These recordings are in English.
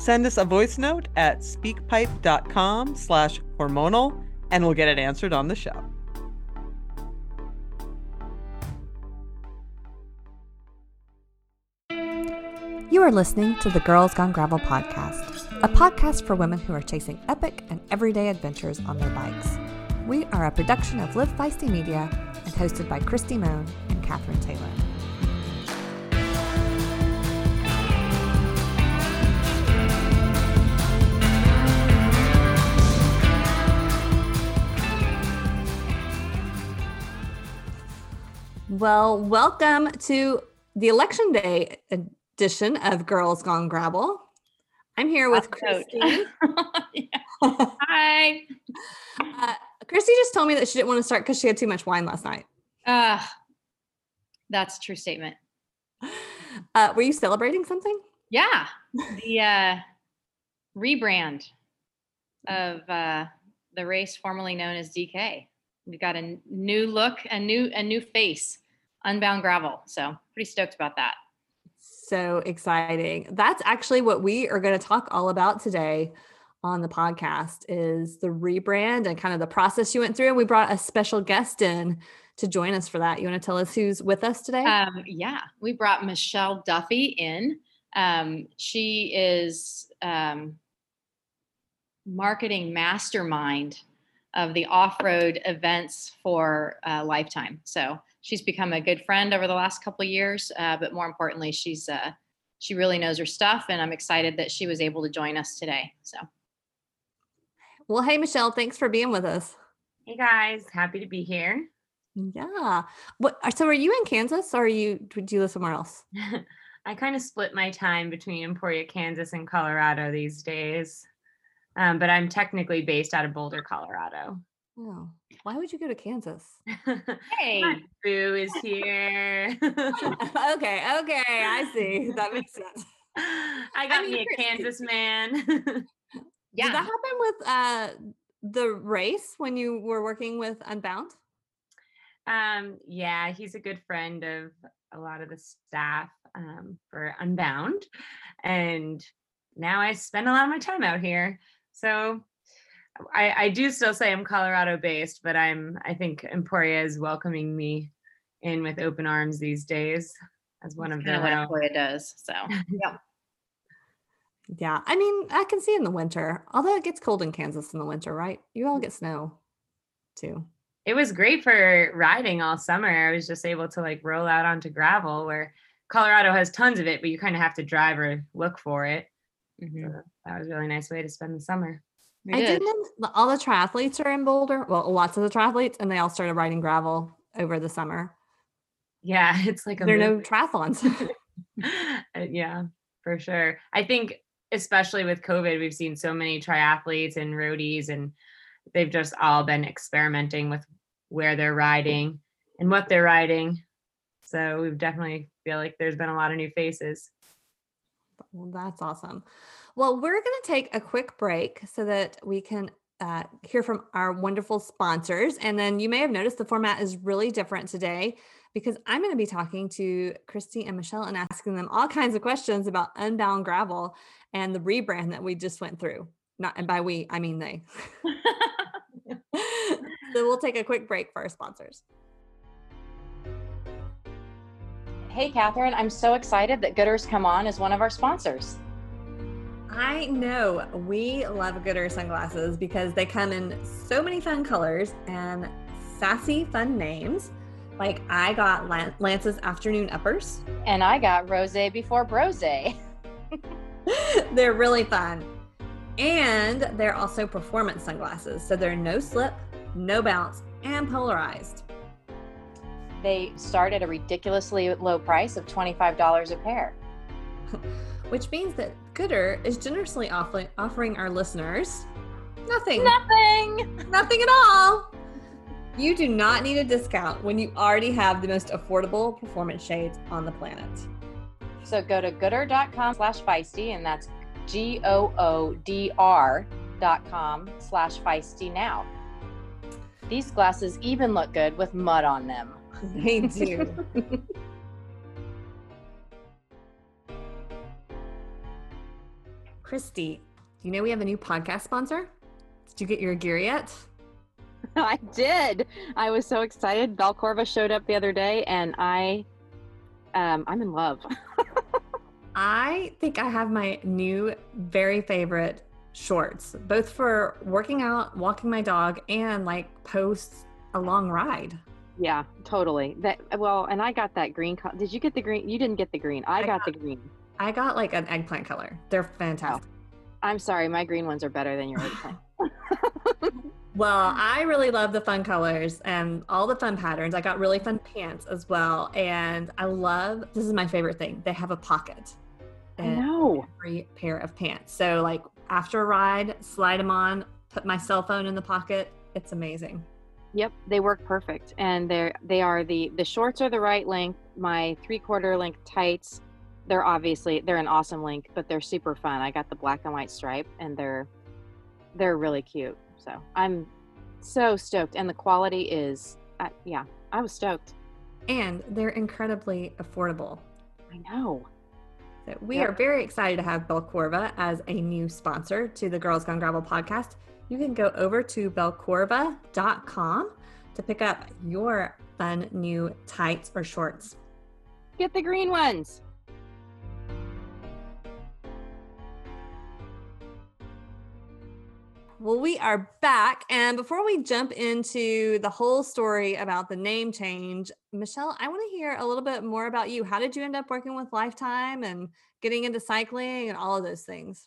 Send us a voice note at speakpipe.com slash hormonal and we'll get it answered on the show. You are listening to the Girls Gone Gravel podcast, a podcast for women who are chasing epic and everyday adventures on their bikes. We are a production of Live Feisty Media and hosted by Christy Mohn and Catherine Taylor. Well, welcome to the election day edition of Girls Gone Gravel. I'm here with Christy. Hi. Uh, Christy just told me that she didn't want to start because she had too much wine last night. Uh, that's a true statement. Uh, were you celebrating something? Yeah. The uh, rebrand of uh, the race formerly known as DK. We've got a new look, a new a new face, Unbound Gravel. So pretty stoked about that. So exciting. That's actually what we are going to talk all about today on the podcast is the rebrand and kind of the process you went through. And we brought a special guest in to join us for that. You want to tell us who's with us today? Um, yeah, we brought Michelle Duffy in. Um, she is um, marketing mastermind of the off-road events for uh, Lifetime. So she's become a good friend over the last couple of years, uh, but more importantly, she's uh, she really knows her stuff, and I'm excited that she was able to join us today. So, well, hey Michelle, thanks for being with us. Hey guys, happy to be here. Yeah. What? So, are you in Kansas, or are you? Do you live somewhere else? I kind of split my time between Emporia, Kansas, and Colorado these days um, but I'm technically based out of Boulder, Colorado. Oh, why would you go to Kansas? hey, Boo is here. okay, okay, I see. That makes sense. I got I mean, me a Kansas man. yeah. Did that happen with uh, the race when you were working with Unbound? Um, yeah, he's a good friend of a lot of the staff um, for Unbound, and now I spend a lot of my time out here. So I, I do still say I'm Colorado based, but I'm I think Emporia is welcoming me in with open arms these days as one That's of their what Emporia does. So yeah. Yeah, I mean, I can see in the winter, although it gets cold in Kansas in the winter, right? You all get snow too. It was great for riding all summer. I was just able to like roll out onto gravel where Colorado has tons of it, but you kind of have to drive or look for it. Mm-hmm. So that was a really nice way to spend the summer. We I did. not all the triathletes are in Boulder. Well, lots of the triathletes, and they all started riding gravel over the summer. Yeah, it's like there are no triathlons. Uh, yeah, for sure. I think especially with COVID, we've seen so many triathletes and roadies, and they've just all been experimenting with where they're riding and what they're riding. So we definitely feel like there's been a lot of new faces. Well, that's awesome. Well, we're going to take a quick break so that we can uh, hear from our wonderful sponsors. And then you may have noticed the format is really different today because I'm going to be talking to Christy and Michelle and asking them all kinds of questions about Unbound Gravel and the rebrand that we just went through. Not and by we, I mean they. so we'll take a quick break for our sponsors. Hey, Catherine, I'm so excited that Goodr's Come On is one of our sponsors. I know we love Goodr sunglasses because they come in so many fun colors and sassy, fun names. Like I got Lance's afternoon uppers. And I got rose before brose. they're really fun. And they're also performance sunglasses. So they're no slip, no bounce, and polarized. They start at a ridiculously low price of $25 a pair. Which means that Goodr is generously offering, offering our listeners nothing. Nothing. Nothing at all. You do not need a discount when you already have the most affordable performance shades on the planet. So go to goodr.com slash feisty, and that's G O O D R dot com slash feisty now. These glasses even look good with mud on them. They do. Christy, you know we have a new podcast sponsor? Did you get your gear yet? I did. I was so excited. Belcorva showed up the other day, and I, um, I'm in love. I think I have my new very favorite shorts, both for working out, walking my dog, and like post a long ride. Yeah, totally. That well, and I got that green. Co- Did you get the green? You didn't get the green. I, I got, got- the green. I got like an eggplant color. They're oh, fantastic. I'm sorry, my green ones are better than your eggplant. Well, I really love the fun colors and all the fun patterns. I got really fun pants as well. And I love this is my favorite thing. They have a pocket. I know. Every pair of pants. So like after a ride, slide them on, put my cell phone in the pocket. It's amazing. Yep, they work perfect, and they're they are the the shorts are the right length. My three quarter length tights, they're obviously they're an awesome length, but they're super fun. I got the black and white stripe, and they're they're really cute. So I'm so stoked, and the quality is uh, yeah, I was stoked. And they're incredibly affordable. I know. So we Yep. are very excited to have Belcorva as a new sponsor to the Girls Gone Gravel podcast. You can go over to belcorva.com to pick up your fun new tights or shorts. Get the green ones. Well, we are back. And before we jump into the whole story about the name change, Michelle, I want to hear a little bit more about you. How did you end up working with Lifetime and getting into cycling and all of those things?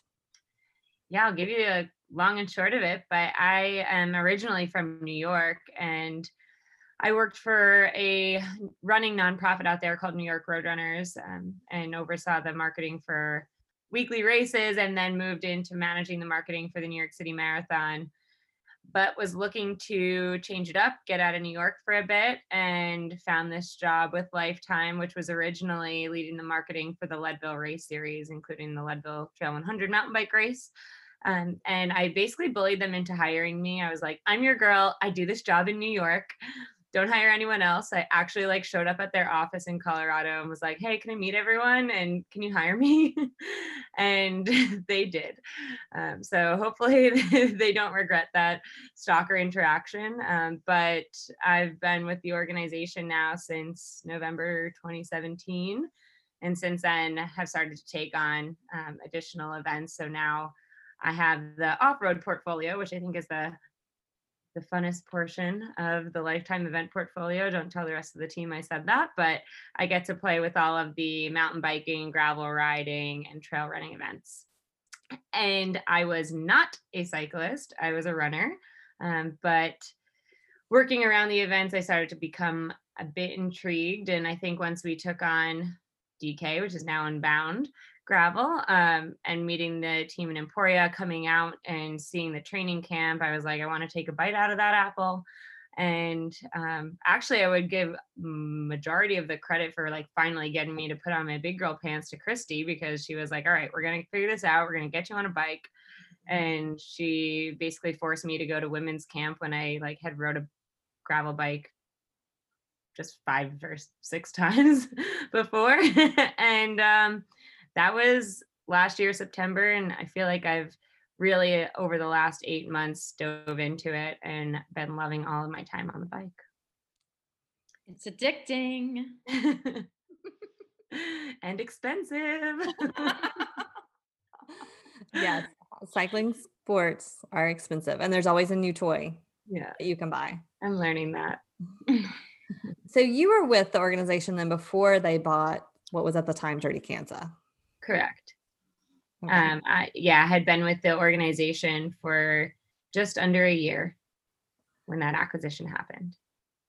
Yeah, I'll give you a long and short of it, but I am originally from New York and I worked for a running nonprofit out there called New York Roadrunners um, and oversaw the marketing for weekly races and then moved into managing the marketing for the New York City Marathon. But was looking to change it up, get out of New York for a bit, and found this job with Lifetime, which was originally leading the marketing for the Leadville Race Series, including the Leadville Trail 100 mountain bike race. Um, and I basically bullied them into hiring me. I was like, I'm your girl. I do this job in New York. Don't hire anyone else. I actually like showed up at their office in Colorado and was like, hey, can I meet everyone? And can you hire me? and they did. Um, so hopefully they don't regret that stalker interaction. Um, but I've been with the organization now since November 2017. And since then have started to take on um, additional events. So now I have the off-road portfolio, which I think is the the funnest portion of the lifetime event portfolio. Don't tell the rest of the team I said that, but I get to play with all of the mountain biking, gravel riding, and trail running events. And I was not a cyclist, I was a runner. Um, but working around the events, I started to become a bit intrigued. And I think once we took on DK, which is now Unbound, gravel um, and meeting the team in Emporia, coming out and seeing the training camp, I was like, I want to take a bite out of that apple. And um, actually, I would give majority of the credit for like finally getting me to put on my big girl pants to Christy because she was like, "All right, we're gonna figure this out. We're gonna get you on a bike." And she basically forced me to go to women's camp when I like had rode a gravel bike just five or six times before, and um, that was last year september and i feel like i've really over the last eight months dove into it and been loving all of my time on the bike It's addicting. and expensive Yes, cycling sports are expensive, and there's always a new toy Yeah, that you can buy. I'm learning that. So you were with the organization then before they bought what was at the time Dirty Kansas. Correct. Okay. Um, I, yeah, I had been with the organization for just under a year when that acquisition happened.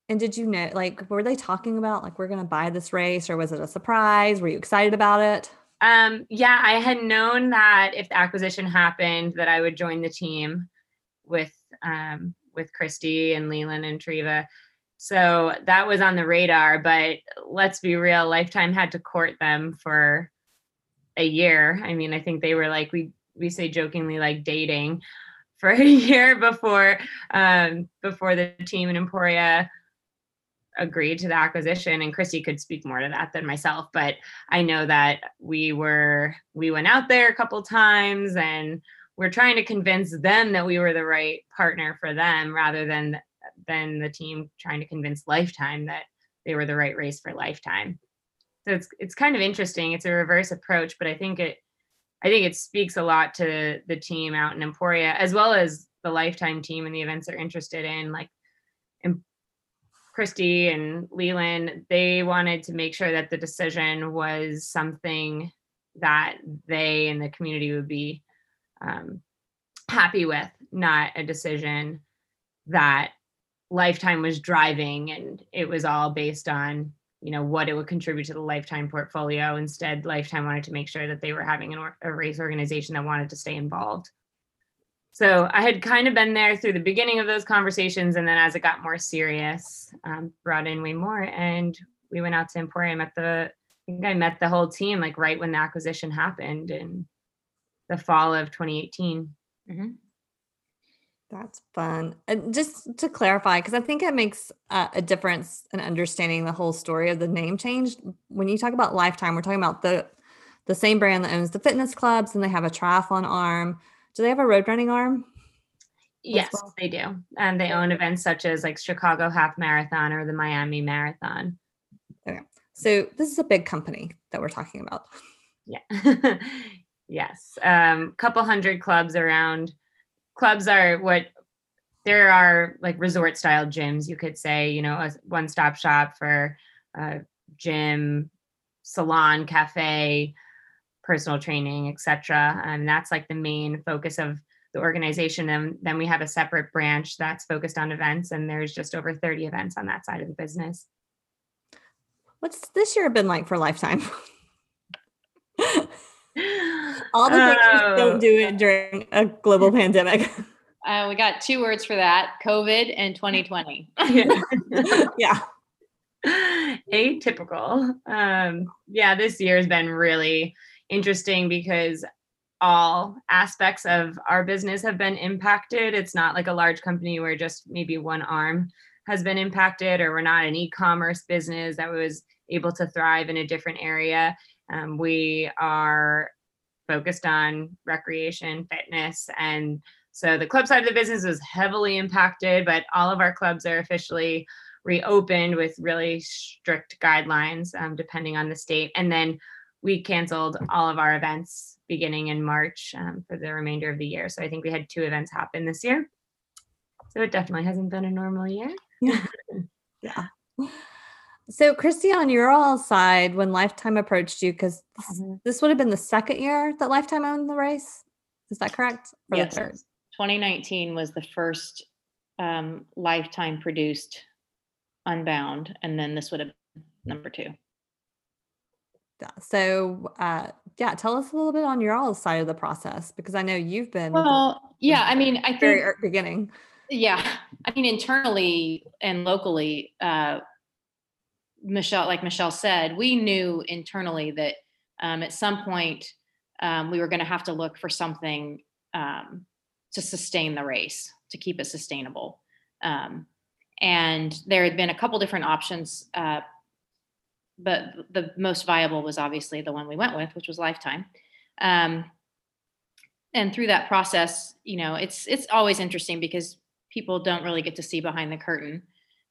and did you know, like, were they talking about like we're going to buy this race, or was it a surprise? Were you excited about it? Um, yeah, I had known that if the acquisition happened, that I would join the team with um, with Christy and LeLan and Treva. So that was on the radar. But let's be real, Lifetime had to court them for a year. I mean, I think they were like we we say jokingly like dating for a year before um, before the team in Emporia agreed to the acquisition and Christy could speak more to that than myself but I know that we were we went out there a couple times and we're trying to convince them that we were the right partner for them rather than than the team trying to convince Lifetime that they were the right race for Lifetime. So it's it's kind of interesting. It's a reverse approach, but I think it I think it speaks a lot to the team out in Emporia as well as the Lifetime team and the events they're interested in. Like and Christy and LeLan, they wanted to make sure that the decision was something that they and the community would be um, happy with, not a decision that Lifetime was driving and it was all based on you know what it would contribute to the lifetime portfolio. Instead lifetime wanted to make sure that they were having an or- a race organization that wanted to stay involved. So i had kind of been there through the beginning of those conversations and then as it got more serious um, brought in way more and we went out to Emporia at the i think i met the whole team like right when the acquisition happened in the fall of 2018 That's fun. And just to clarify, because I think it makes uh, a difference in understanding the whole story of the name change. When you talk about Lifetime, we're talking about the the same brand that owns the fitness clubs, and they have a triathlon arm. Do they have a road running arm? yes well. they do and they own events such as like chicago half marathon or the miami marathon Okay, So this is a big company that we're talking about. Yeah. yes. Um, couple hundred clubs around. Clubs are what there are like resort style gyms, you could say, you know, a one stop shop for gym, salon, cafe, personal training, etc. And that's like the main focus of the organization. And then we have a separate branch that's focused on events, and there's just over 30 events on that side of the business. What's this year been like for Lifetime? All the things Oh. don't do it during a global pandemic. Uh, we got two words for that: COVID and 2020. Yeah. yeah. atypical. Um, yeah, this year has been really interesting because all aspects of our business have been impacted. It's not like a large company where just maybe one arm has been impacted, or we're not an e commerce business that was able to thrive in a different area. Um, we are focused on recreation, fitness, and so the club side of the business was heavily impacted, but all of our clubs are officially reopened with really strict guidelines um, depending on the state. And then we canceled all of our events beginning in March um, for the remainder of the year. So I think we had two events happen this year. So it definitely hasn't been a normal year. Yeah. So, Christy, on your all side, when Lifetime approached you, because this, Mhm. this would have been the second year that Lifetime owned the race. Is that correct? Or the Yes. third? 2019 was the first um, lifetime produced Unbound, and then this would have been number two. Yeah. So, uh, yeah, tell us a little bit on your all side of the process because I know you've been Well, yeah, I mean, I the very think ear- beginning. Yeah, I mean, internally and locally, uh, Michelle, like Michelle said, we knew internally that um, at some point um, we were going to have to look for something um, to sustain the race, to keep it sustainable. Um, and there had been a couple different options, uh, but the most viable was obviously the one we went with, which was Lifetime. Um, and through that process, you know, it's it's always interesting because people don't really get to see behind the curtain.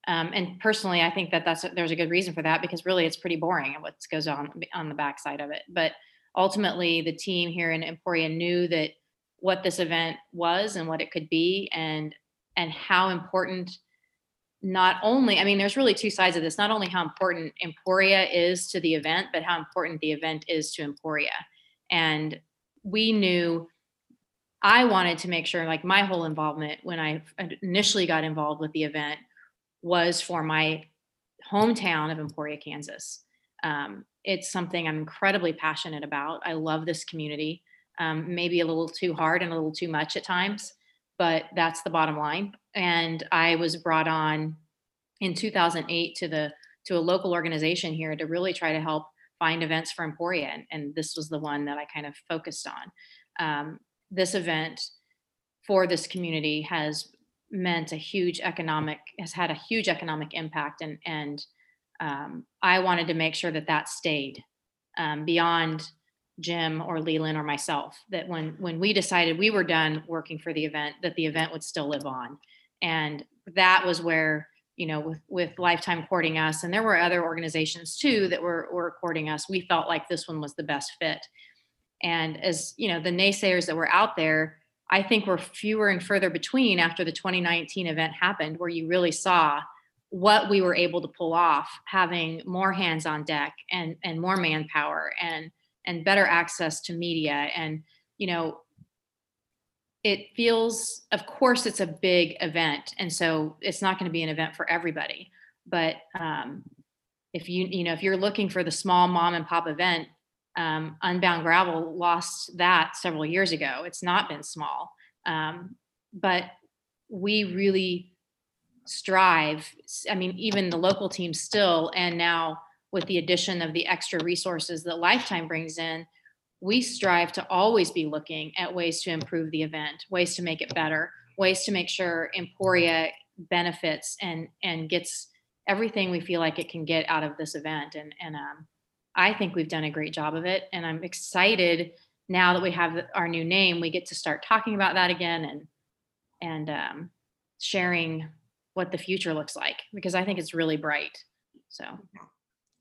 Um, and personally, I think that that's there's a good reason for that because really it's pretty boring what goes on on the backside of it. But ultimately, the team here in Emporia knew that what this event was and what it could be and and how important not only i mean there's really two sides of this not only how important emporia is to the event but how important the event is to emporia and we knew i wanted to make sure like my whole involvement when i initially got involved with the event was for my hometown of emporia kansas um, it's something i'm incredibly passionate about i love this community um, maybe a little too hard and a little too much at times but that's the bottom line. And I was brought on in 2008 to the to a local organization here to really try to help find events for Emporia, and, and this was the one that I kind of focused on. Um, this event for this community has meant a huge economic has had a huge economic impact, and and um, I wanted to make sure that that stayed um, beyond Jim or LeLan or myself that when when we decided we were done working for the event that the event would still live on. And that was where you know with with lifetime courting us and there were other organizations too that were were courting us we felt like this one was the best fit. And as you know the naysayers that were out there i think were fewer and further between after the 2019 event happened where you really saw what we were able to pull off having more hands on deck and and more manpower and and better access to media. And you know it feels of course it's a big event and so it's not going to be an event for everybody. But um, if you you know if you're looking for the small mom and pop event um, unbound gravel lost that several years ago it's not been small um, but we really strive i mean even the local team still and now with the addition of the extra resources that Lifetime brings in, we strive to always be looking at ways to improve the event, ways to make it better, ways to make sure Emporia benefits and and gets everything we feel like it can get out of this event. And and um, I think we've done a great job of it, and I'm excited now that we have our new name. We get to start talking about that again and and um, sharing what the future looks like because I think it's really bright. So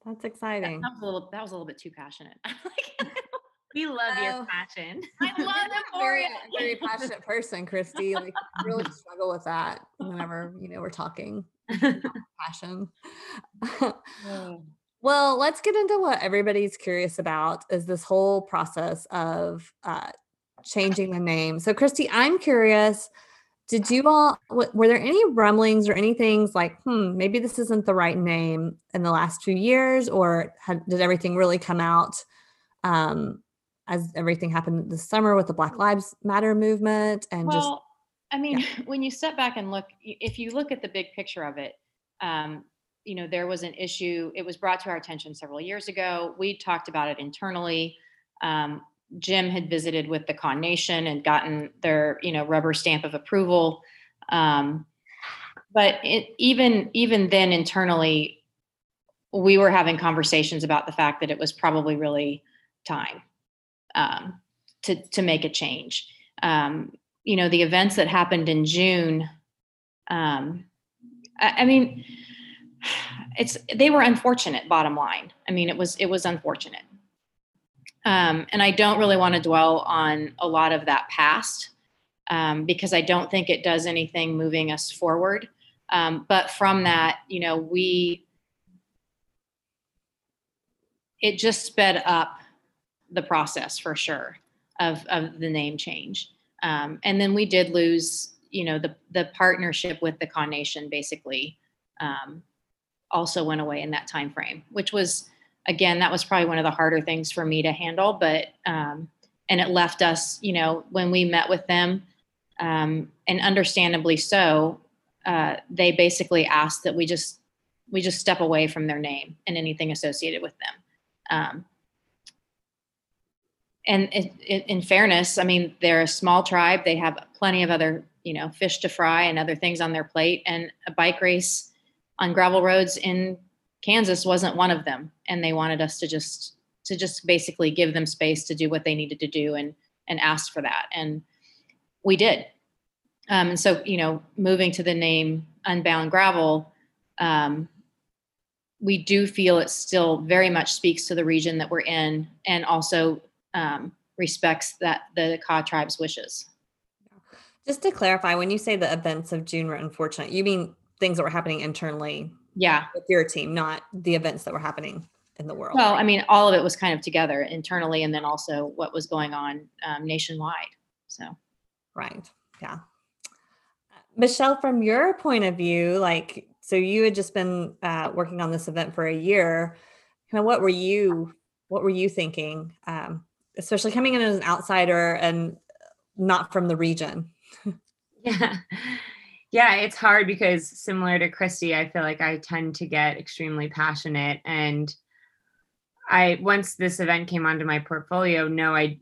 that's exciting. That was a little. That was a little bit too passionate. we love your Oh. passion. I love I'm very, very passionate person, Christy. Like really struggle with that whenever you know we're talking passion. Well, let's get into what everybody's curious about is this whole process of uh, changing the name. So, Christy, I'm curious. Did you all were there any rumblings or any things like, hmm, maybe this isn't the right name in the last few years, or had, did everything really come out um, as everything happened this summer with the Black Lives Matter movement and just I mean, when you step back and look, if you look at the big picture of it, um, you know, there was an issue. It was brought to our attention several years ago. We talked about it internally. Um, Jim had visited with the Kaw Nation and gotten their, you know, rubber stamp of approval. Um, but it, even even then, internally, we were having conversations about the fact that it was probably really time um, to to make a change. Um, you know, the events that happened in June. Um, I, I mean, it's they were unfortunate. Bottom line, I mean, it was it was unfortunate. Um, and I don't really want to dwell on a lot of that past um, because I don't think it does anything moving us forward. Um, but from that, you know, we it just sped up the process for sure of of the name change. Um, and then we did lose, you know, the the partnership with the Kaw Nation basically um, also went away in that time frame, which was again that was probably one of the harder things for me to handle. But um, and it left us, you know, when we met with them, um, and understandably so, uh, they basically asked that we just we just step away from their name and anything associated with them. Um, and it, it, in fairness, I mean, they're a small tribe. They have plenty of other, you know, fish to fry and other things on their plate. And a bike race on gravel roads in Kansas wasn't one of them. And they wanted us to just to just basically give them space to do what they needed to do and and asked for that. And we did. Um, and so, you know, moving to the name Unbound Gravel, um, we do feel it still very much speaks to the region that we're in and also um, respects that the Kaw tribe's wishes. Just to clarify, when you say the events of June were unfortunate, you mean things that were happening internally Yeah. with your team, not the events that were happening in the world. Well, I mean, all of it was kind of together internally and then also what was going on um, nationwide. So, Right. Yeah. Michelle, from your point of view, like, so you had just been uh, working on this event for a year. Kind of what were you, what were you thinking, um, especially coming in as an outsider and not from the region? Yeah. Yeah, it's hard because similar to Christy, I feel like I tend to get extremely passionate and I once this event came onto my portfolio, no, I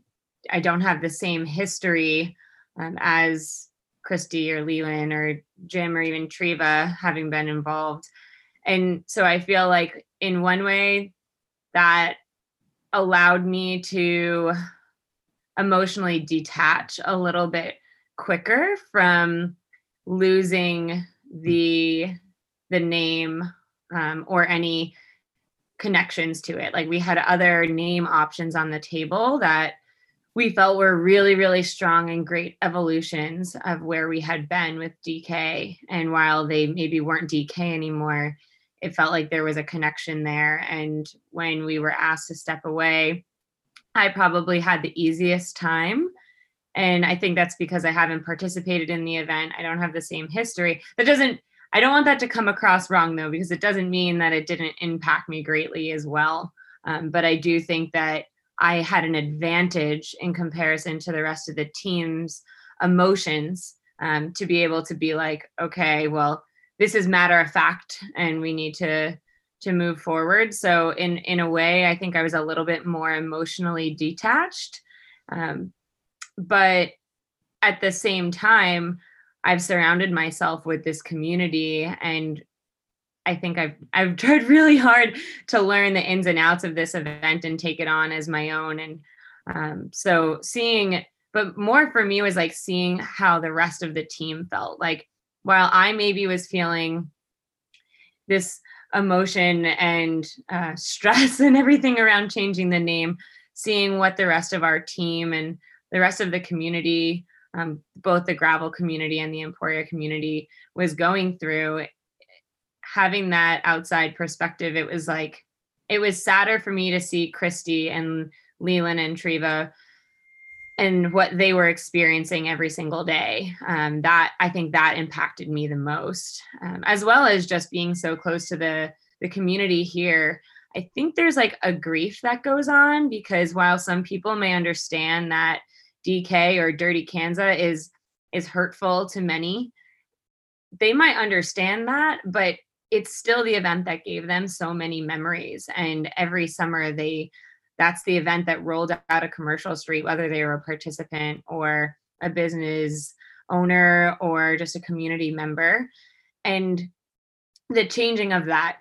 I don't have the same history um, as Christy or LeLan or Jim or even Treva having been involved. And so I feel like in one way that allowed me to emotionally detach a little bit quicker from losing the the name um, or any connections to it. Like we had other name options on the table that we felt were really really strong and great evolutions of where we had been with dk and while they maybe weren't dk anymore it felt like there was a connection there. And when we were asked to step away i probably had the easiest time and i think that's because i haven't participated in the event. I don't have the same history. That doesn't i don't want that to come across wrong though because it doesn't mean that it didn't impact me greatly as well. Um, but i do think that i had an advantage in comparison to the rest of the team's emotions um, to be able to be like okay well this is matter of fact and we need to to move forward. So in in a way i think i was a little bit more emotionally detached um, but at the same time i've surrounded myself with this community and i think i've i've tried really hard to learn the ins and outs of this event and take it on as my own. And um, so seeing but more for me was like seeing how the rest of the team felt. Like while i maybe was feeling this emotion and uh, stress and everything around changing the name seeing what the rest of our team and the rest of the community, um, both the gravel community and the Emporia community, was going through. Having that outside perspective, it was like it was sadder for me to see Christy and LeLan and Treva and what they were experiencing every single day. Um, that I think that impacted me the most, um, as well as just being so close to the the community here. I think there's like a grief that goes on because while some people may understand that DK or Dirty Kanza is is hurtful to many. They might understand that, but it's still the event that gave them so many memories. And every summer they that's the event that rolled out a commercial street, whether they were a participant or a business owner or just a community member. And the changing of that,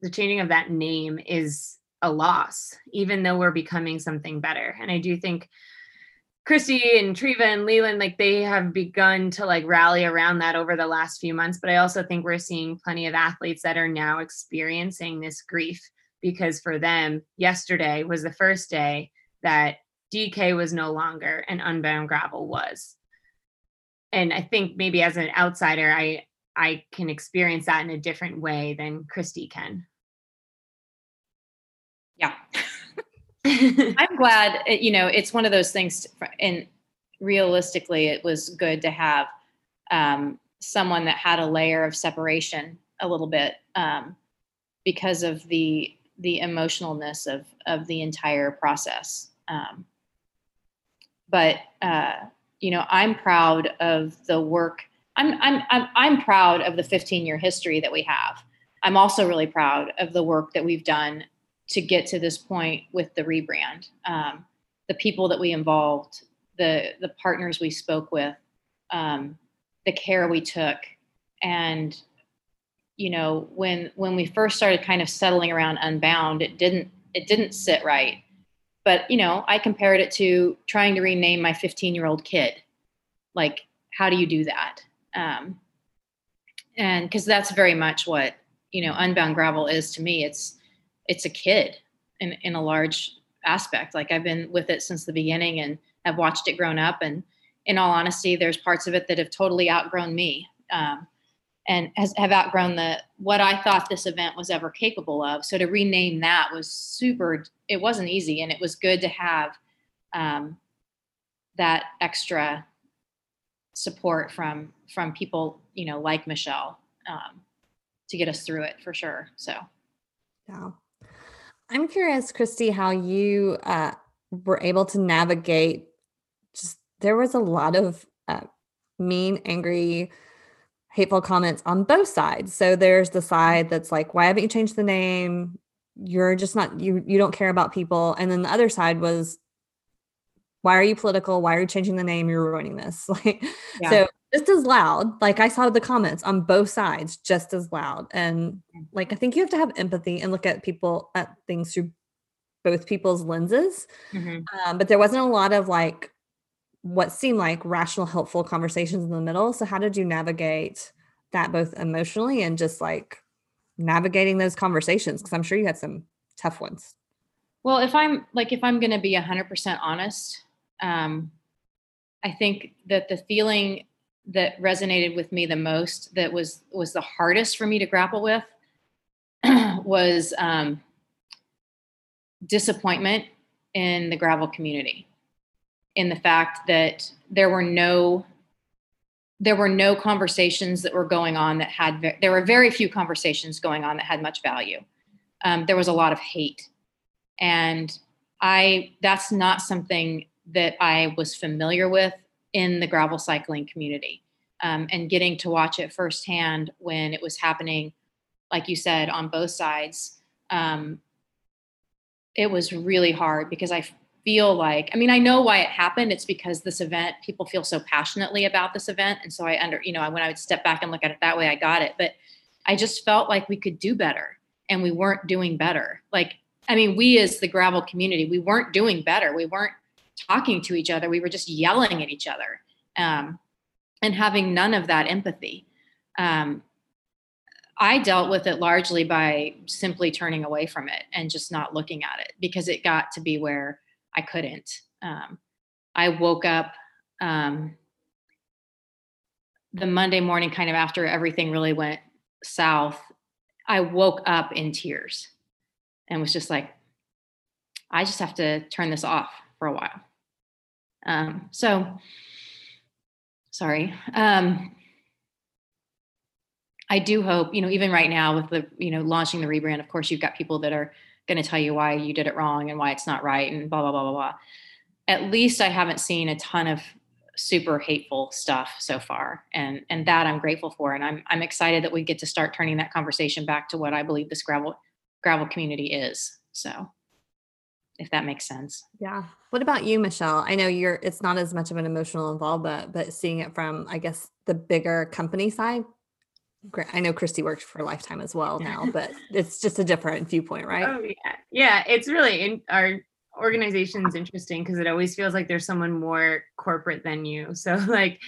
the changing of that name is a loss, even though we're becoming something better. And I do think Christy and Treva and LeLan, like they have begun to like rally around that over the last few months. But I also think we're seeing plenty of athletes that are now experiencing this grief because for them, yesterday was the first day that DK was no longer and Unbound Gravel was. And I think maybe as an outsider, I I can experience that in a different way than Christy can. yeah. I'm glad, you know, it's one of those things, and realistically, it was good to have um, someone that had a layer of separation a little bit um, because of the the emotionalness of of the entire process. Um, but uh, you know, I'm proud of the work. I'm I'm I'm I'm proud of the 15 year history that we have. I'm also really proud of the work that we've done to get to this point with the rebrand. Um, the people that we involved, the the partners we spoke with, um, the care we took, and you know when when we first started kind of settling around Unbound, it didn't it didn't sit right. But you know, I compared it to trying to rename my 15 year old kid. Like, how do you do that? Um, and because that's very much what you know Unbound Gravel is to me. It's it's a kid in, in a large aspect. Like I've been with it since the beginning and have watched it grown up and in all honesty, there's parts of it that have totally outgrown me. Um, and has, have outgrown the what I thought this event was ever capable of. So to rename that was super. It wasn't easy, and it was good to have um, that extra support from from people you know like Michelle um, to get us through it for sure. So yeah, I'm curious, Christy, how you uh, were able to navigate. Just there was a lot of uh, mean, angry hateful comments on both sides. So there's the side that's like, why haven't you changed the name? You're just not you you don't care about people. And then the other side was, why are you political? Why are you changing the name? You're ruining this. Like yeah. so just as loud. Like I saw the comments on both sides just as loud. And like I think you have to have empathy and look at people at things through both people's lenses. Mm-hmm. Um, but there wasn't a lot of like what seemed like rational, helpful conversations in the middle. So, how did you navigate that both emotionally and just like navigating those conversations? Because I'm sure you had some tough ones. Well, if I'm like, if I'm going to be 100% honest, um, I think that the feeling that resonated with me the most, that was was the hardest for me to grapple with, was um, disappointment in the gravel community. In the fact that there were no there were no conversations that were going on that had there were very few conversations going on that had much value. Um, there was a lot of hate. And i that's not something that i was familiar with in the gravel cycling community um, and getting to watch it firsthand when it was happening like you said on both sides um, it was really hard because i feel like i mean i know why it happened. It's because this event people feel so passionately about this event. And so i under you know when i would step back and look at it that way i got it. But i just felt like we could do better and we weren't doing better. Like i mean we as the gravel community we weren't doing better. We weren't talking to each other we were just yelling at each other um, and having none of that empathy um, I dealt with it largely by simply turning away from it and just not looking at it because it got to be where I couldn't. Um, I woke up um, the Monday morning, kind of after everything really went south. I woke up in tears and was just like, I just have to turn this off for a while. Um, so, sorry. Um, I do hope, you know, even right now with the, you know, launching the rebrand, of course, you've got people that are going to tell you why you did it wrong and why it's not right and blah blah blah blah blah. At least I haven't seen a ton of super hateful stuff so far and and that I'm grateful for and I'm I'm excited that we get to start turning that conversation back to what I believe this gravel gravel community is. So if that makes sense. Yeah. What about you, Michelle? I know you're it's not as much of an emotional involvement, but seeing it from I guess the bigger company side, I know Christy worked for a lifetime as well now, but it's just a different viewpoint, right? Oh yeah, yeah. It's really in our organization's interesting because it always feels like there's someone more corporate than you. So like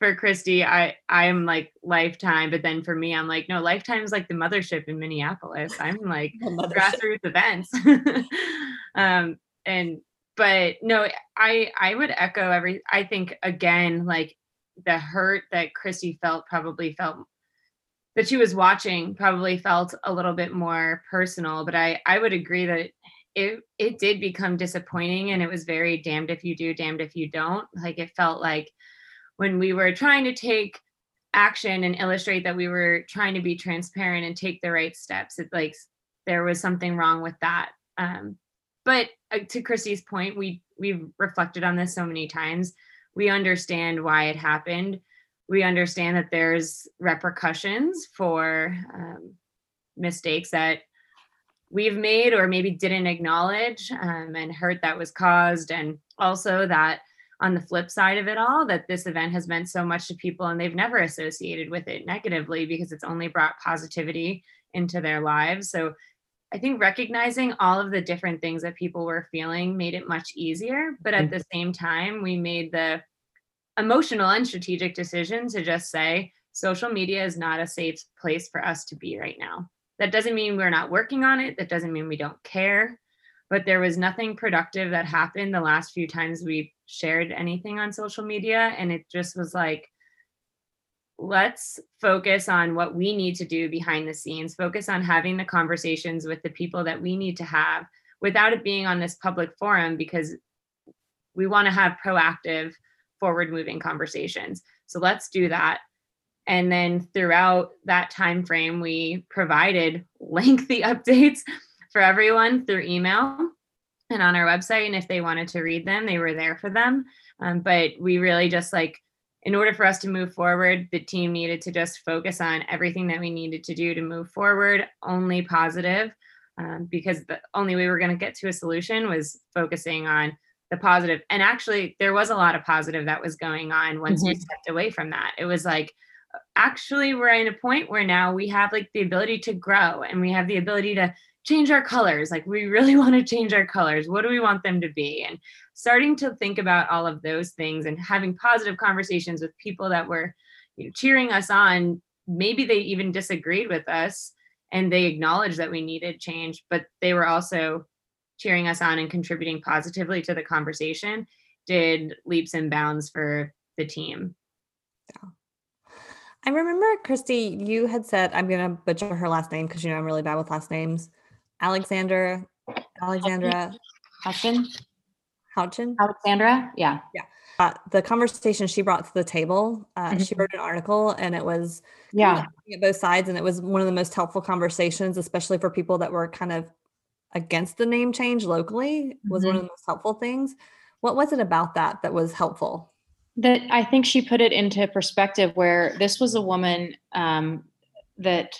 for Christy, I I'm like lifetime, but then for me, I'm like no, lifetime's like the mothership in Minneapolis. I'm like grassroots events, um, and but no, I I would echo every. I think again like the hurt that Christy felt probably felt that she was watching probably felt a little bit more personal but i i would agree that it it did become disappointing and it was very damned if you do damned if you don't like it felt like when we were trying to take action and illustrate that we were trying to be transparent and take the right steps it like there was something wrong with that um but uh, to christy's point we we've reflected on this so many times. We understand why it happened. We understand that there's repercussions for um, mistakes that we've made or maybe didn't acknowledge um, and hurt that was caused and also that on the flip side of it all that this event has meant so much to people and they've never associated with it negatively because it's only brought positivity into their lives. So i think recognizing all of the different things that people were feeling made it much easier but at mm. the same time we made the emotional and strategic decision to just say social media is not a safe place for us to be right now. That doesn't mean we're not working on it. That doesn't mean we don't care. But there was nothing productive that happened the last few times we shared anything on social media. And it just was like, let's focus on what we need to do behind the scenes, focus on having the conversations with the people that we need to have without it being on this public forum because we want to have proactive forward moving conversations. So let's do that. And then throughout that time frame, we provided lengthy updates for everyone through email and on our website. And if they wanted to read them, they were there for them. Um, but we really just like in order for us to move forward, the team needed to just focus on everything that we needed to do to move forward, only positive, um, because the only way we are going to get to a solution was focusing on the positive. And actually, there was a lot of positive that was going on once mm-hmm. we stepped away from that. It was like, actually, we're in a point where now we have like the ability to grow and we have the ability to change our colors. Like, we really want to change our colors. What do we want them to be? And starting to think about all of those things and having positive conversations with people that were you know, cheering us on. Maybe they even disagreed with us and they acknowledged that we needed change, but they were also cheering us on and contributing positively to the conversation did leaps and bounds for the team. Yeah. I remember, Christy, you had said, I'm going to butcher her last name because you know I'm really bad with last names. Alexander, Alexandra Hudson. Houchin? Alexandra? Yeah. Yeah. Uh, the conversation she brought to the table, uh, mm-hmm. she wrote an article and it was yeah at both sides and it was one of the most helpful conversations, especially for people that were kind of against the name change locally was mm-hmm. one of the most helpful things. What was it about that that was helpful? That I think she put it into perspective where this was a woman um, that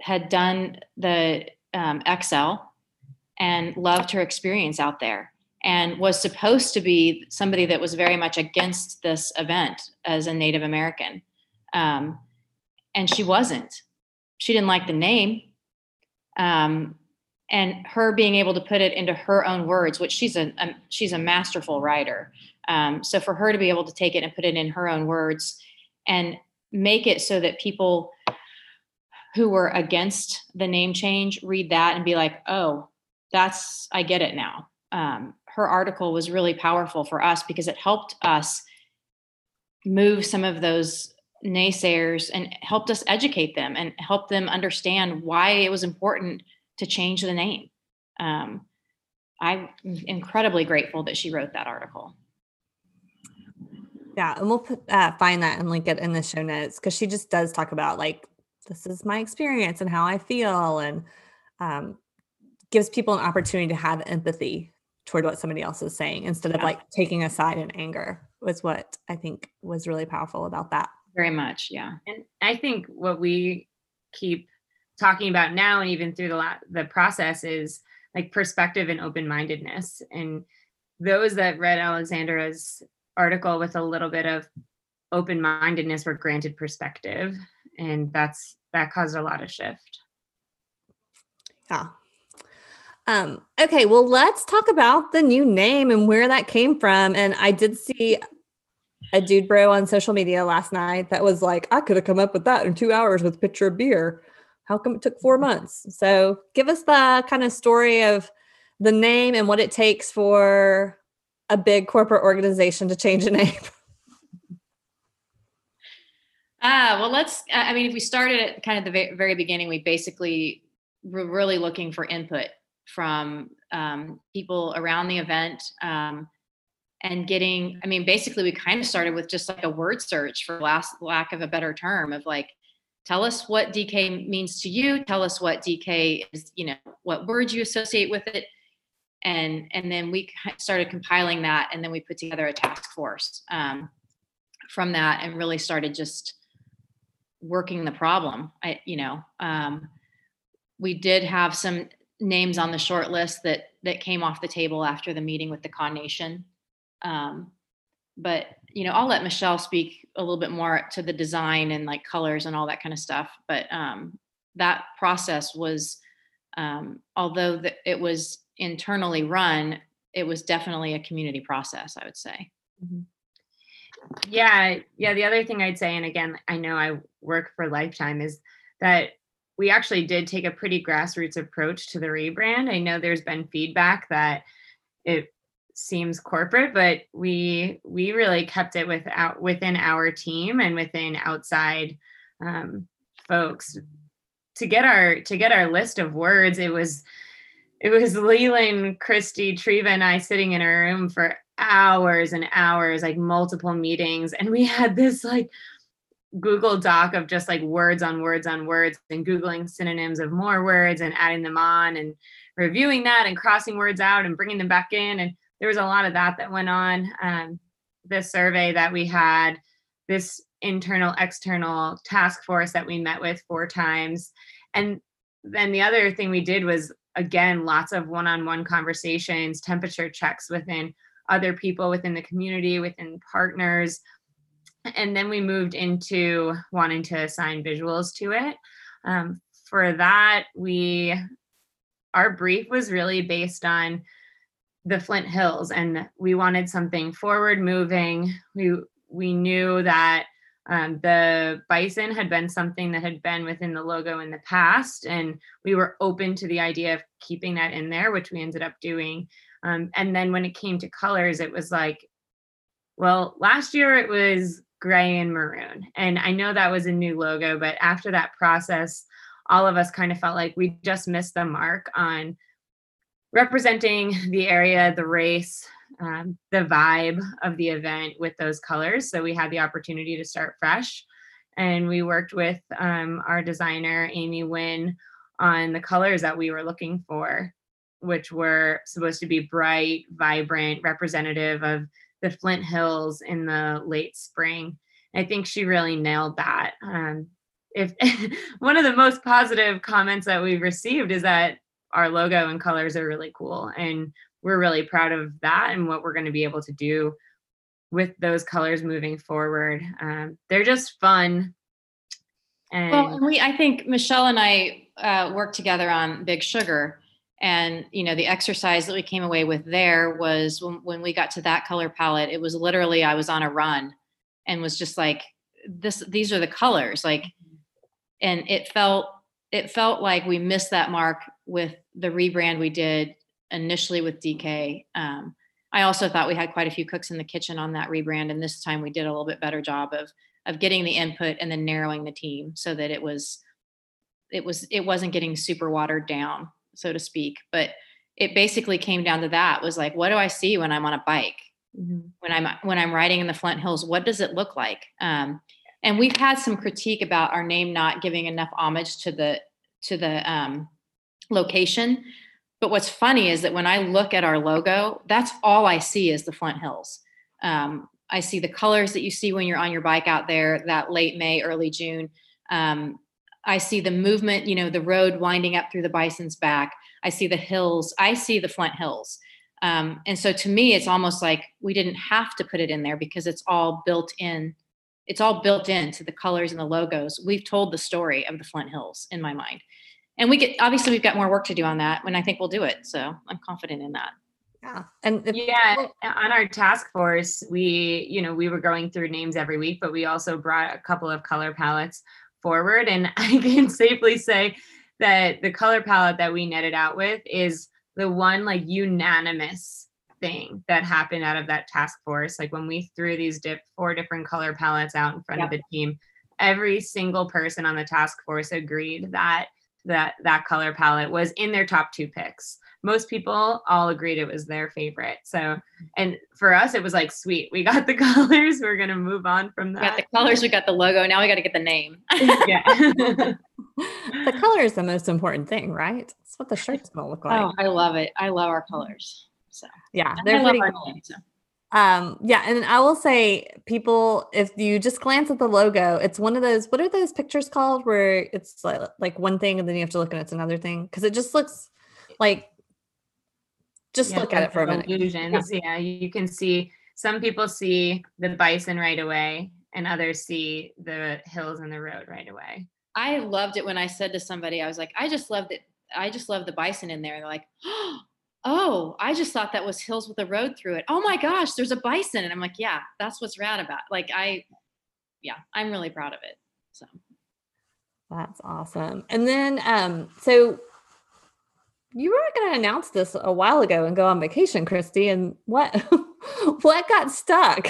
had done the um, XL and loved her experience out there and was supposed to be somebody that was very much against this event as a Native American. Um, and she wasn't. She didn't like the name. Um, and her being able to put it into her own words, which she's a, a she's a masterful writer. Um, so for her to be able to take it and put it in her own words and make it so that people who were against the name change read that and be like, oh, that's I get it now. Um, her article was really powerful for us because it helped us move some of those naysayers and helped us educate them and help them understand why it was important to change the name. Um, I'm incredibly grateful that she wrote that article. Yeah, and we'll put, uh, find that and link it in the show notes because she just does talk about like this is my experience and how I feel, and um, gives people an opportunity to have empathy toward what somebody else is saying instead of like taking a side in anger was what I think was really powerful about that. Very much, yeah. And I think what we keep talking about now and even through the la- the process is like perspective and open-mindedness and those that read Alexandra's article with a little bit of open-mindedness were granted perspective and that's that caused a lot of shift. Yeah, um, okay, well, let's talk about the new name and where that came from. And I did see a dude bro on social media last night that was like, I could have come up with that in two hours with picture of beer. How come it took four months? So give us the kind of story of the name and what it takes for a big corporate organization to change a name. Ah, well, let's. I mean, if we started at kind of the very beginning, we basically were really looking for input from um, people around the event um, and getting i mean basically we kind of started with just like a word search for last lack of a better term of like tell us what dk means to you tell us what dk is you know what words you associate with it and and then we started compiling that and then we put together a task force um, from that and really started just working the problem i you know um, we did have some names on the short list that that came off the table after the meeting with the Kaw Nation. Um, but you know, I'll let Michelle speak a little bit more to the design and like colors and all that kind of stuff. But um, that process was, um, although the, it was internally run, it was definitely a community process. I would say. Mm-hmm. Yeah, yeah. The other thing I'd say, and again, I know I work for Lifetime, is that we actually did take a pretty grassroots approach to the rebrand. I know there's been feedback that it seems corporate, but we we really kept it without within our team and within outside um, folks to get our to get our list of words. It was it was LeLan, Christy, Treva, and I sitting in a room for hours and hours, like multiple meetings, and we had this like Google Doc of just like words on words on words and Googling synonyms of more words and adding them on and reviewing that and crossing words out and bringing them back in. And there was a lot of that that went on. Um, this survey that we had, this internal external task force that we met with four times. And then the other thing we did was, again, lots of one on one conversations, temperature checks within other people within the community, within partners and then we moved into wanting to assign visuals to it. Um, for that, we our brief was really based on the Flint Hills, and we wanted something forward moving. We we knew that um, the bison had been something that had been within the logo in the past, and we were open to the idea of keeping that in there, which we ended up doing. Um, and then when it came to colors, it was like, well, last year it was gray and maroon. And I know that was a new logo, but after that process, all of us kind of felt like we just missed the mark on representing the area, the race, um, the vibe of the event with those colors. So we had the opportunity to start fresh. And we worked with um, our designer, Amy Wynn, on the colors that we were looking for, which were supposed to be bright, vibrant, representative of the Flint Hills in the late spring. I think she really nailed that. Um, if one of the most positive comments that we've received is that our logo and colors are really cool, and we're really proud of that and what we're going to be able to do with those colors moving forward. Um, they're just fun. And well, we I think Michelle and I uh, worked together on Big Sugar, and you know the exercise that we came away with there was when, when we got to that color palette it was literally i was on a run and was just like this these are the colors like and it felt it felt like we missed that mark with the rebrand we did initially with dk um, i also thought we had quite a few cooks in the kitchen on that rebrand and this time we did a little bit better job of of getting the input and then narrowing the team so that it was it was it wasn't getting super watered down so to speak. But it basically came down to that was like, what do I see when I'm on a bike? Mm-hmm. When I'm when I'm riding in the Flint Hills, what does it look like? Um, and we've had some critique about our name not giving enough homage to the to the um, location. But what's funny is that when I look at our logo, that's all I see is the Flint Hills. Um, I see the colors that you see when you're on your bike out there, that late May, early June. Um, I see the movement, you know, the road winding up through the bison's back. I see the hills. I see the Flint Hills. Um, and so to me, it's almost like we didn't have to put it in there because it's all built in. It's all built into the colors and the logos. We've told the story of the Flint Hills in my mind. And we get obviously we've got more work to do on that, and I think we'll do it. So I'm confident in that. Yeah. And yeah, on our task force, we, you know, we were going through names every week, but we also brought a couple of color palettes forward. And I can safely say that the color palette that we netted out with is the one like unanimous thing that happened out of that task force. Like when we threw these dip, four different color palettes out in front yep. of the team, every single person on the task force agreed that that that color palette was in their top two picks most people all agreed it was their favorite. So, and for us, it was like, sweet, we got the colors. We're going to move on from that. We got the colors, we got the logo. Now we got to get the name. yeah. the color is the most important thing, right? It's what the shirt's going to look like. Oh, I love it. I love our colors. So, yeah, they're pretty cool. Name, so. Um, yeah, and I will say, people, if you just glance at the logo, it's one of those. What are those pictures called? Where it's like, like one thing, and then you have to look and it's another thing because it just looks like just yeah, look at it for a minute. Illusions. Yeah. yeah, you can see some people see the bison right away and others see the hills and the road right away. I loved it when I said to somebody, I was like, I just loved it. I just love the bison in there. And they're like, oh, I just thought that was hills with a road through it. Oh my gosh, there's a bison. And I'm like, yeah, that's what's rad about. Like I, yeah, I'm really proud of it. So that's awesome. And then, um, so you were going to announce this a while ago and go on vacation, Christy, and what what got stuck?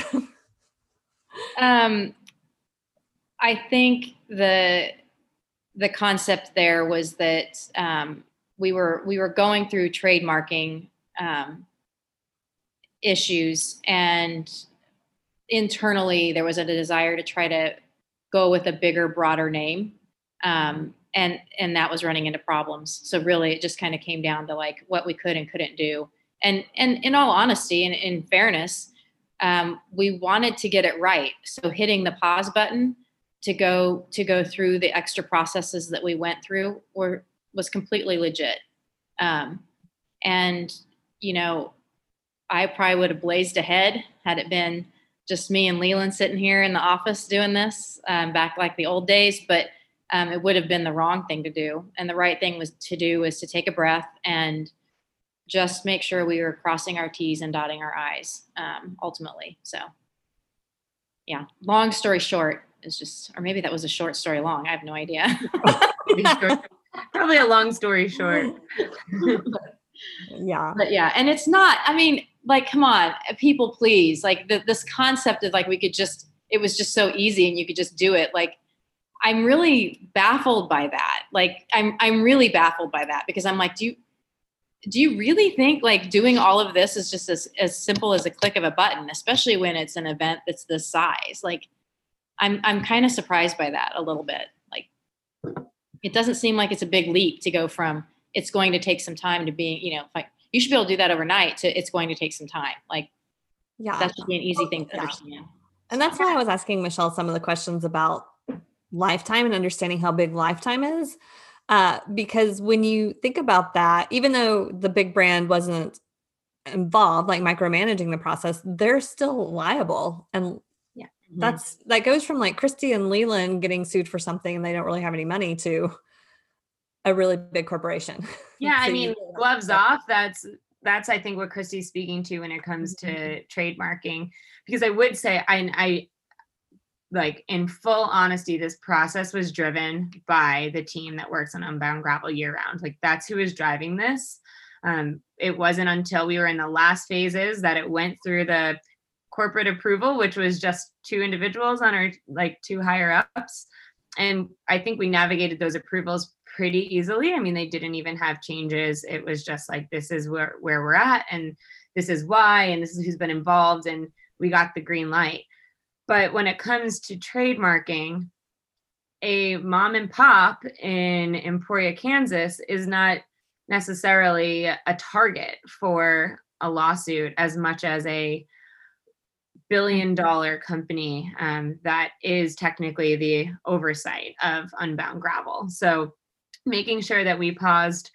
Um, I think the the concept there was that um, we were we were going through trademarking um, issues, and internally there was a desire to try to go with a bigger, broader name, um, and and that was running into problems. So really, it just kind of came down to like what we could and couldn't do. And and in all honesty and in fairness, um, we wanted to get it right. So hitting the pause button to go to go through the extra processes that we went through were was completely legit. Um, and you know, I probably would have blazed ahead had it been just me and LeLan sitting here in the office doing this um, back like the old days. But um, it would have been the wrong thing to do, and the right thing was to do was to take a breath and just make sure we were crossing our T's and dotting our I's um, ultimately. So, yeah, long story short is just, or maybe that was a short story long. I have no idea. Probably a long story short. yeah. But yeah, and it's not, I mean, like, come on, uh, people, please. Like, the, this concept of like, we could just, it was just so easy and you could just do it. Like, I'm really baffled by that. Like, I'm, I'm really baffled by that because I'm like, do you, do you really think like doing all of this is just as, as simple as a click of a button especially when it's an event that's this size like i'm i'm kind of surprised by that a little bit like it doesn't seem like it's a big leap to go from it's going to take some time to being you know like you should be able to do that overnight to it's going to take some time like yeah that should be an easy thing to Yeah. understand And that's why I was asking Michelle some of the questions about lifetime and understanding how big lifetime is. Uh, because when you think about that, even though the big brand wasn't involved, like micromanaging the process, they're still liable. And Mm-hmm. that's that goes from like Christy and LeLan getting sued for something and they don't really have any money to a really big corporation. Yeah, I So you mean, really have to gloves off. That's that's I think what Christy's speaking to when it comes to trademarking. Because I would say I I like in full honesty, this process was driven by the team that works on Unbound Gravel year round. Like that's who is driving this. Um, it wasn't until we were in the last phases that it went through the corporate approval, which was just two individuals on our like two higher ups. And I think we navigated those approvals pretty easily. I mean, they didn't even have changes. It was just like this is where where we're at and this is why and this is who's been involved and we got the green light. But when it comes to trademarking, a mom and pop in Emporia, Kansas is not necessarily a target for a lawsuit as much as a billion dollar company um, that is technically the oversight of Unbound Gravel. So making sure that we paused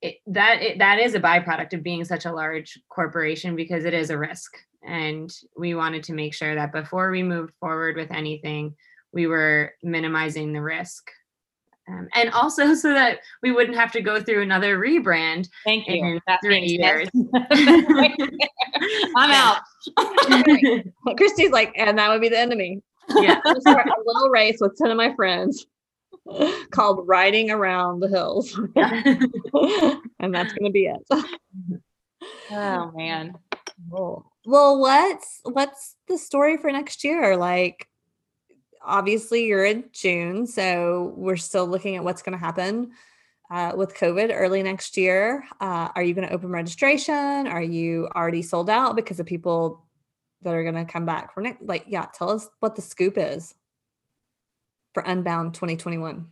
it, that it, that is a byproduct of being such a large corporation because it is a risk and we wanted to make sure that before we moved forward with anything we were minimizing the risk um, and also so that we wouldn't have to go through another rebrand thank you. in That three being years. I'm out. Christy's like, and that would be the end of me. yeah. I'm gonna start a little race with 10 of my friends called Riding Around the Hills. and that's going to be it. oh man. Well, well, what's what's the story for next year? Like obviously you're in June, so we're still looking at what's going to happen uh, with COVID early next year. Uh, are you going to open registration? Are you already sold out because of people that are going to come back? Like, yeah, tell us what the scoop is for Unbound 2021.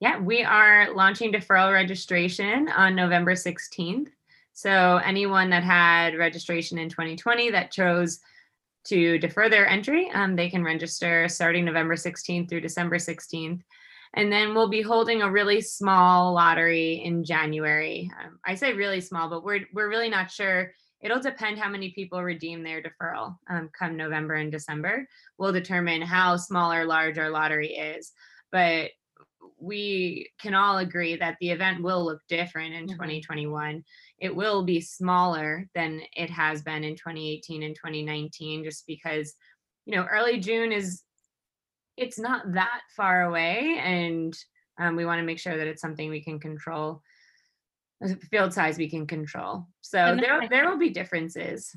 Yeah, we are launching deferral registration on November 16th. So anyone that had registration in 2020 that chose to defer their entry, um, they can register starting November 16th through December 16th. And then we'll be holding a really small lottery in January. Um, I say really small, but we're we're really not sure. It'll depend how many people redeem their deferral um, come November and December. We'll determine how small or large our lottery is. But we can all agree that the event will look different in Mhm. 2021. It will be smaller than it has been in 2018 and 2019, just because, you know, early June is, it's not that far away. And Um, we want to make sure that it's something we can control, field size we can control. So there, there will be differences.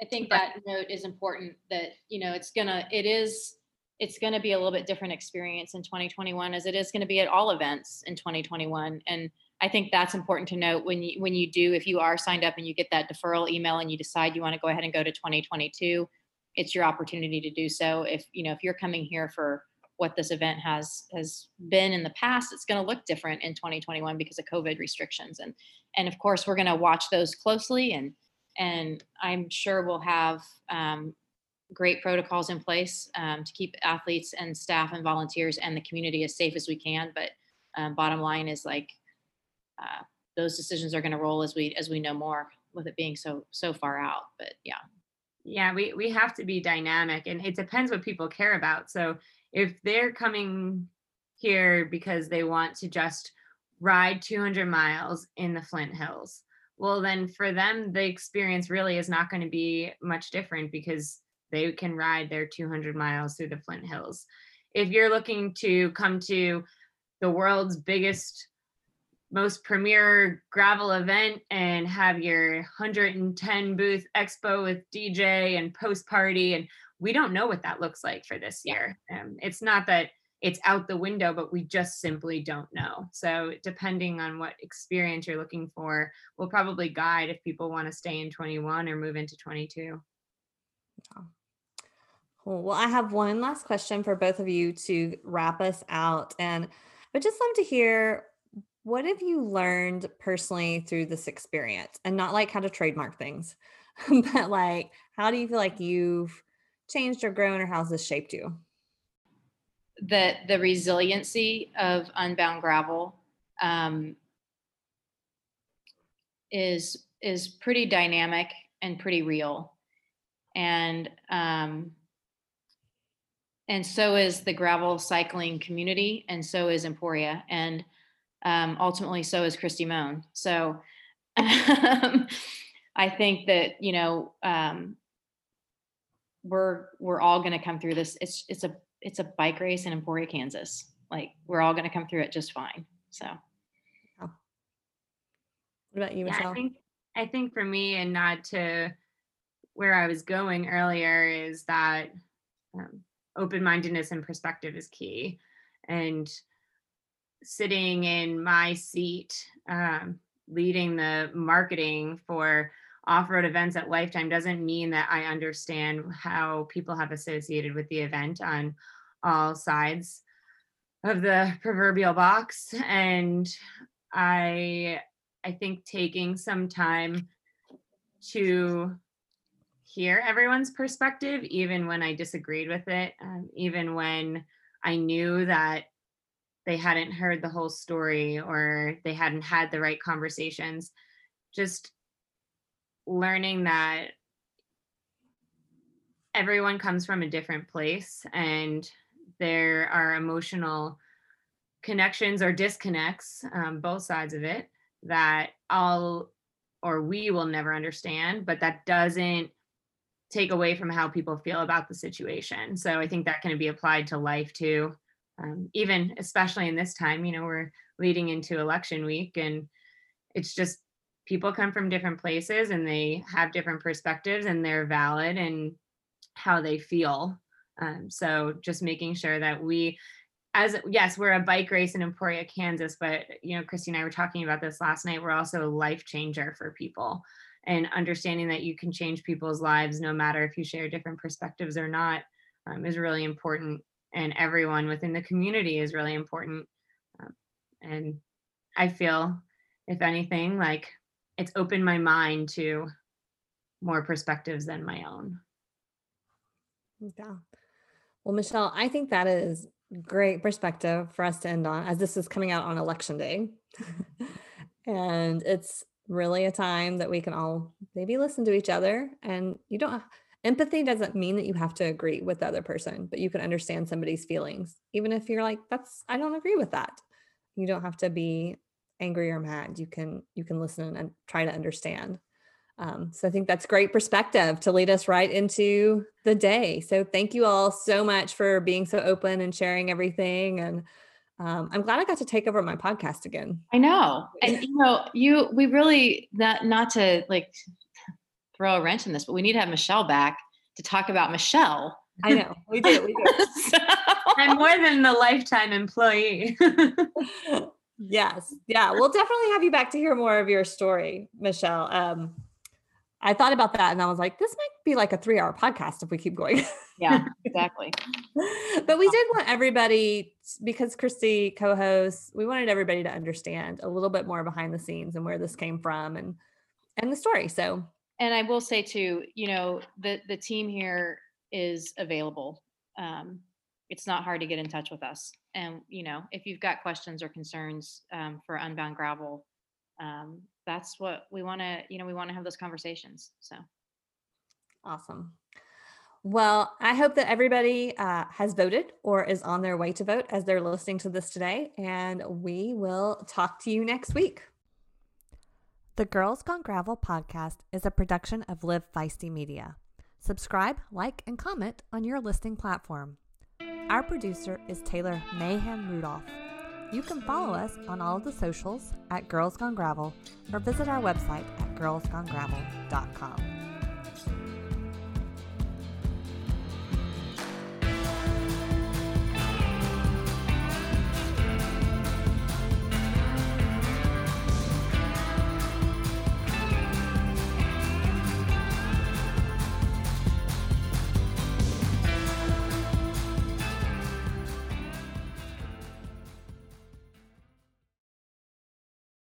I think that note is important that, you know, it's gonna, it is, it's gonna be a little bit different experience in 2021 as it is gonna be at all events in 2021. And I think that's important to note when you, when you do, if you are signed up and you get that deferral email and you decide you want to go ahead and go to 2022, it's your opportunity to do so. If, you know, if you're coming here for what this event has, has been in the past, it's gonna look different in 2021 because of COVID restrictions. And, and of course, we're gonna watch those closely and, and I'm sure we'll have um, great protocols in place um, to keep athletes and staff and volunteers and the community as safe as we can. But um, bottom line is like uh, those decisions are going to roll as we as we know more with it being so so far out. But yeah, Yeah, we, we have to be dynamic and it depends what people care about. So if they're coming here because they want to just ride 200 miles in the Flint Hills, well, then for them, the experience really is not going to be much different because they can ride their 200 miles through the Flint Hills. If you're looking to come to the world's biggest most premier gravel event and have your 110 booth expo with DJ and post party. And we don't know what that looks like for this year. Um, it's not that it's out the window, but we just simply don't know. So depending on what experience you're looking for, we'll probably guide if people want to stay in 21 or move into 22. Cool. Well, I have one last question for both of you to wrap us out. And I would just love to hear what have you learned personally through this experience? And not like how to trademark things, but like how do you feel like you've changed or grown or how's this shaped you? the the resiliency of unbound gravel um, is is pretty dynamic and pretty real, and um, and so is the gravel cycling community, and so is Emporia, and um, ultimately so is Christy Mohn. So um, I think that you know um, we're we're all going to come through this. It's it's a it's a bike race in Emporia, Kansas. Like we're all going to come through it just fine. So What about you, Yeah, Michelle? I think I think for me and not to where I was going earlier is that um, open-mindedness and perspective is key. And sitting in my seat, um, leading the marketing for off-road events at Lifetime doesn't mean that I understand how people have associated with the event on all sides of the proverbial box. And I I think taking some time to hear everyone's perspective, even when I disagreed with it, um, even when I knew that they hadn't heard the whole story or they hadn't had the right conversations, just learning that everyone comes from a different place and there are emotional connections or disconnects, um, both sides of it, that I'll or we will never understand, but that doesn't take away from how people feel about the situation. So I think that can be applied to life too. Um, even especially in this time, you know, we're leading into election week and it's just people come from different places and they have different perspectives and they're valid and how they feel. Um, so just making sure that we as yes, we're a bike race in Emporia, Kansas, but you know, Christy and I were talking about this last night. We're also a life changer for people and understanding that you can change people's lives no matter if you share different perspectives or not um, is really important. And everyone within the community is really important. Um, and I feel, if anything, like it's opened my mind to more perspectives than my own. Yeah. Well, Michelle, I think that is great perspective for us to end on as this is coming out on election day. and it's really a time that we can all maybe listen to each other and you don't empathy doesn't mean that you have to agree with the other person, but you can understand somebody's feelings even if you're like that's I don't agree with that. You don't have to be angry or mad. You can you can listen and try to understand. Um, so I think that's great perspective to lead us right into the day. So thank you all so much for being so open and sharing everything. And Um, I'm glad I got to take over my podcast again. I know. And you know, you we really not not to like throw a wrench in this, but we need to have Michelle back to talk about Michelle. I know. We do. We do. So- I'm more than a lifetime employee. yes. Yeah. We'll definitely have you back to hear more of your story, Michelle. Um, I thought about that and I was like, this might be like a three hour podcast if we keep going. yeah, exactly. but we did want everybody, because Christy co hosts, we wanted everybody to understand a little bit more behind the scenes and where this came from and and the story. So and I will say too, you know, the the team here is available. Um, it's not hard to get in touch with us, and you know, if you've got questions or concerns um, for Unbound Gravel, um, that's what we want to, you know, we want to have those conversations. So Awesome. Well, I hope that everybody uh, has voted or is on their way to vote as they're listening to this today. And we will talk to you next week. The Girls Gone Gravel podcast is a production of Live Feisty Media. Subscribe, like, and comment on your listing platform. Our producer is Taylor Mayhem Rudolph. You can follow us on all of the socials at Girls Gone Gravel or visit our website at girlsgonegravel.com.